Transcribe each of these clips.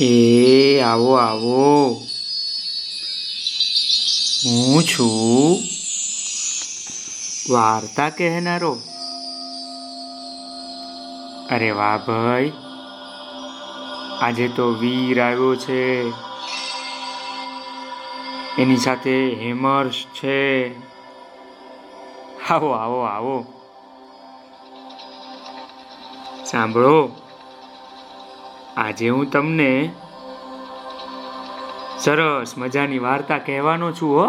એ આવો આવો. હું છું. વાર્તા કહેનારો. અરે વાહ ભાઈ. આજે તો વીર આવ્યો છે. એની સાથે હેમર્સ છે. આવો આવો આવો. સાંભળો. આજે હું તમને સરસ મજાની વાર્તા કહેવાનો છું, હો.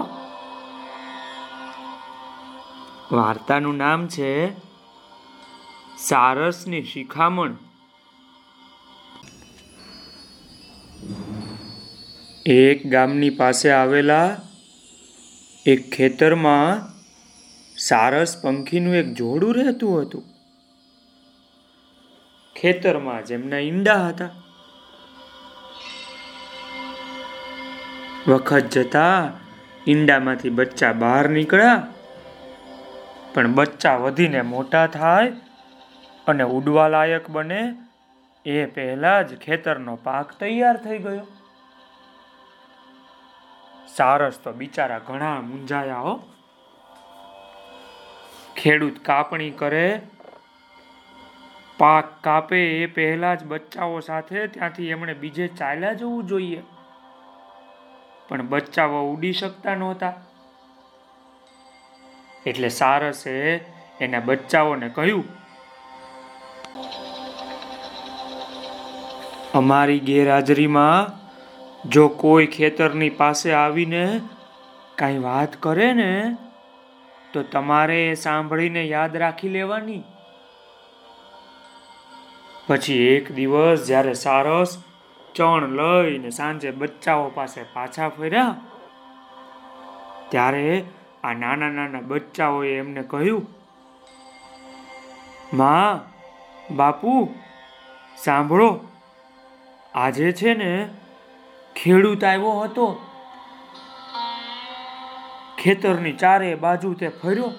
વાર્તાનું નામ છે સારસની શિખામણ. એક ગામની પાસે આવેલા એક ખેતરમાં સારસ પંખીનું એક જોડું રહેતું હતું. ખેતરમાં જેમના ઈંડા હતા. વખત જતા ઈંડામાંથી બચ્ચા બહાર નીકળ્યા. પણ બચ્ચા વધીને મોટા થાય અને ઉડવા લાયક બને એ પહેલા જ ખેતરનો પાક તૈયાર થઈ ગયો. સારસ તો બિચારા ઘણા મૂંઝાયા હો. ખેડૂત કાપણી કરે પાક કાપે એ પહેલા જ બચ્ચાઓ સાથે ત્યાંથી એમણે બીજે ચાલ્યા જવું જોઈએ. પણ બચ્ચાઓ ઉડી શકતા નહોતા. એટલે સારસે એના બચ્ચાઓને કહ્યું, અમારી ગેરહાજરીમાં જો કોઈ ખેતરની પાસે આવીને કાંઈ વાત કરે ને, તો તમારે એ સાંભળીને યાદ રાખી લેવાની. પછી એક દિવસ જ્યારે સારસ, ચણ લઈને સાંજે બચ્ચાઓ પાસે પાછા ફર્યા, ત્યારે આ નાના નાના બચ્ચાઓએ એમને કહ્યું, માં, બાપુ, સાંભળો, આજે છે ને ખેડૂત આવ્યો હતો. ખેતરની ચારે બાજુ તે ફર્યો.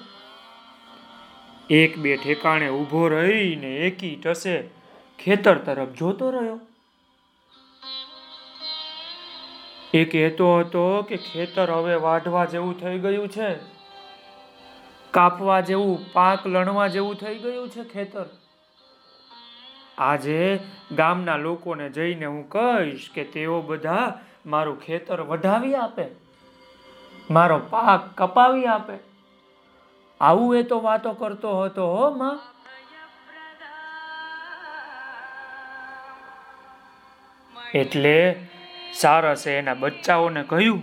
એક બે ઠેકાણે ઊભો રહીને એકી ટસે ખેતર તરફ જોતો રહ્યો. એ કહેતો હતો કે ખેતર હવે વાઢવા જેવું થઈ ગયું છે. કાપવા જેવું, પાક લણવા જેવું થઈ ગયું છે ખેતર. આજે ગામના લોકોને જઈને હું કહીશ કે તેઓ બધા મારું ખેતર વઢાવી આપે. મારો પાક કપાવી આપે. આવું એ તો વાતો કરતો હતો હો માં. એટલે સારસે એના બચ્ચાઓને કહ્યું,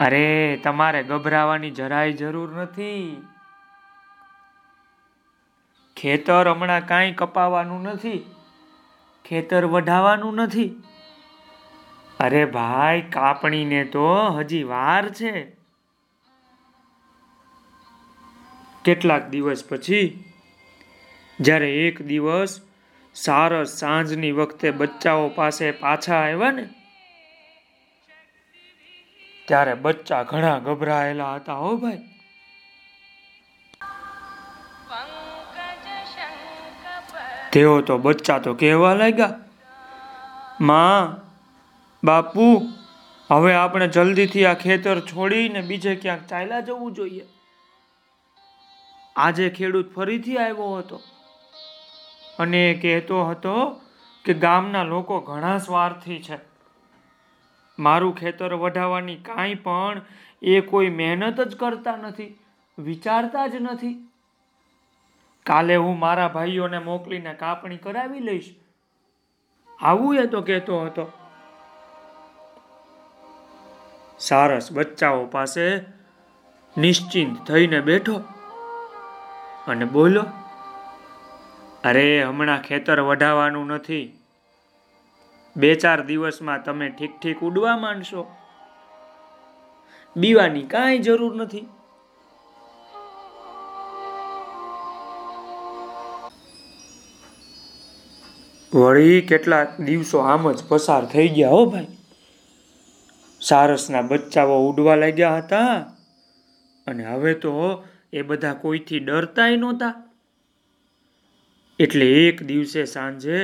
અરે, તમારે ગભરાવાની જરાય જરૂર નથી. ખેતર હમણાં કાંઈ કપાવાનું નથી, ખેતર વઢાવાનું નથી. અરે ભાઈ, કાપણીને તો હજી વાર છે. કેટલાક દિવસ પછી, જ્યારે એક દિવસ સારસ સાંજની વખતે બચ્ચાઓ પાસે પાછા આવ્યા ને, ત્યારે બચ્ચા ઘણા ગભરાયેલા હતા હો ભાઈ. તેઓ તો બચ્ચા તો કહેવા લાગ્યા, માં, બાપુ, હવે આપણે જલ્દીથી આ ખેતર છોડીને બીજે ક્યાંક ચાલ્યા જવું જોઈએ. આજે ખેડૂત ફરીથી આવ્યો હતો. અને એ કહેતો હતો કે ગામના લોકો ઘણા સ્વાર્થી છે. મારું ખેતર વઢાવવાની કાંઈ પણ એ કોઈ મહેનત જ કરતા નથી, વિચારતા જ નથી. કાલે હું મારા ભાઈઓને મોકલીને કાપણી કરાવી લઈશ. આવું એ તો કહેતો હતો. સારસ બચ્ચાઓ પાસે નિશ્ચિંત થઈને બેઠો અને બોલો અરે, હમણાં ખેતર વઢાવાનું નથી. બે ચાર દિવસમાં તમે ઠીક ઠીક ઉડવા માંડશો. બીવાની કાંઈ જરૂર નથી. વળી કેટલાક દિવસો આમ જ પસાર થઈ ગયા હો ભાઈ. સારસના બચ્ચાઓ ઉડવા લાગ્યા હતા. અને હવે તો એ બધા કોઈથી ડરતાય નહોતા. એટલે એક દિવસે સાંજે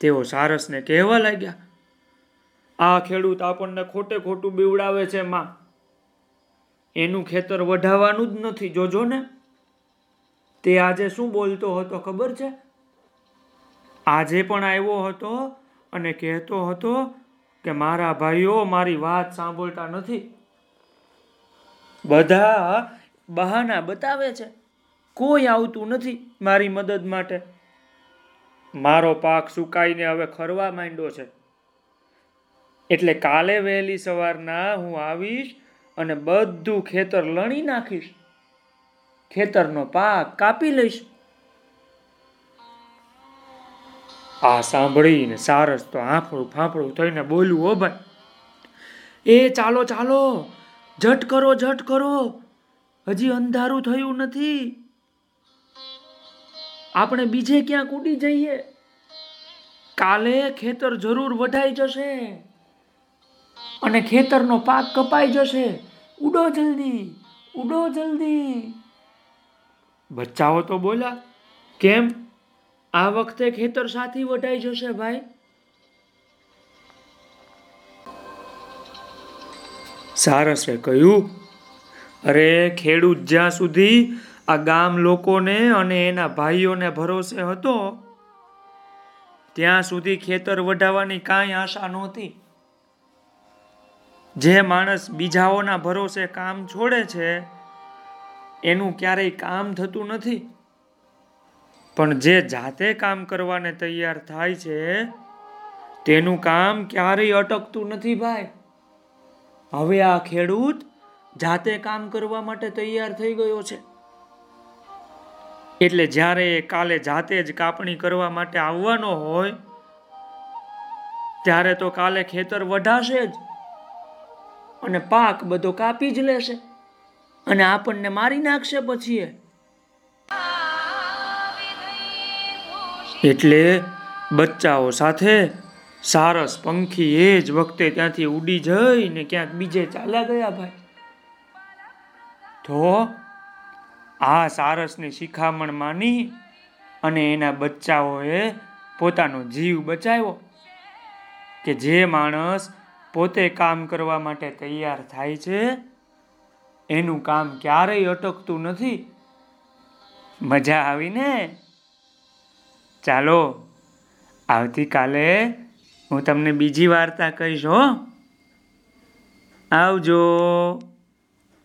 તેઓ સારસને કહેવા લાગ્યા, આ ખેડૂત આપણને ખોટે ખોટું બીવડાવે છે, માં. એનું ખેતર વઢાવાનું જ નથી, જોજો ને. તે આજે શું બોલતો હતો ખબર છે? આજે પણ આવ્યો હતો અને કહેતો હતો કે મારા ભાઈઓ મારી વાત સાંભળતા નથી. બધા બહાના બતાવે છે. કોઈ આવતું નથી મારી મદદ માટે. મારો પાક સુકાઈને હવે ખરવા માંડ્યો છે. એટલે કાલે વહેલી સવારના હું આવીશ અને બધું ખેતર લણી નાખીશ. ખેતરનો પાક કાપી લઈશ. આ સાંભળીને સારસ તો આંફળું ફાંફળું થઈને બોલ્યું હો ભાઈ, એ ચાલો ચાલો, ઝટ કરો ઝટ કરો. હજી અંધારું થયું નથી. આપણે બીજે ક્યાંક ઉડી જઈએ? કાલે ખેતર જરૂર વઢાઈ જશે. અને ખેતરનો પાક કપાઈ જશે. ઉડો જલ્દી ઉડો જલ્દી. બચ્ચાઓ તો બોલ્યા, કેમ? આ વખતે ખેતર સાથી વઢાઈ જશે ભાઈ. સારસે કહ્યું, અરે ખેડૂત જ્યાં સુધી આ ગામ લોકોને અને એના ભાઈઓને ભરોસે હતો. ત્યાં સુધી ખેતર વઢાવવાની કાંઈ આશા નહોતી. જે માણસ બીજાઓના ભરોસે કામ છોડે છે, એનું ક્યારેય કામ થતું નથી. પણ જે જાતે કામ કરવાને તૈયાર થાય છે, તેનું કામ ક્યારેય અટકતું નથી ભાઈ. હવે આ ખેડૂત જાતે કામ કરવા માટે તૈયાર થઈ ગયો છે. એટલે જ્યારે કાલે જાતે જ કાપણી કરવા માટે આવવાનો હોય, ત્યારે તો કાલે ખેતર વઢાશે જ અને પાક બધો કાપી જ લેશે અને આપણને મારી નાખશે પછી એટલે બચ્ચાઓ સાથે સારસ પંખી એ જ વખતે ત્યાંથી ઉડી જઈને ક્યાંક બીજે ચાલ્યા ગયા ભાઈ. તો આ સારસની શિખામણ માની અને એના બચ્ચાઓએ પોતાનો જીવ બચાવ્યો કે જે માણસ પોતે કામ કરવા માટે તૈયાર થાય છે, એનું કામ ક્યારેય અટકતું નથી. મજા આવીને? ચાલો, આવતીકાલે હું તમને બીજી વાર્તા કહીશ હો. આવજો.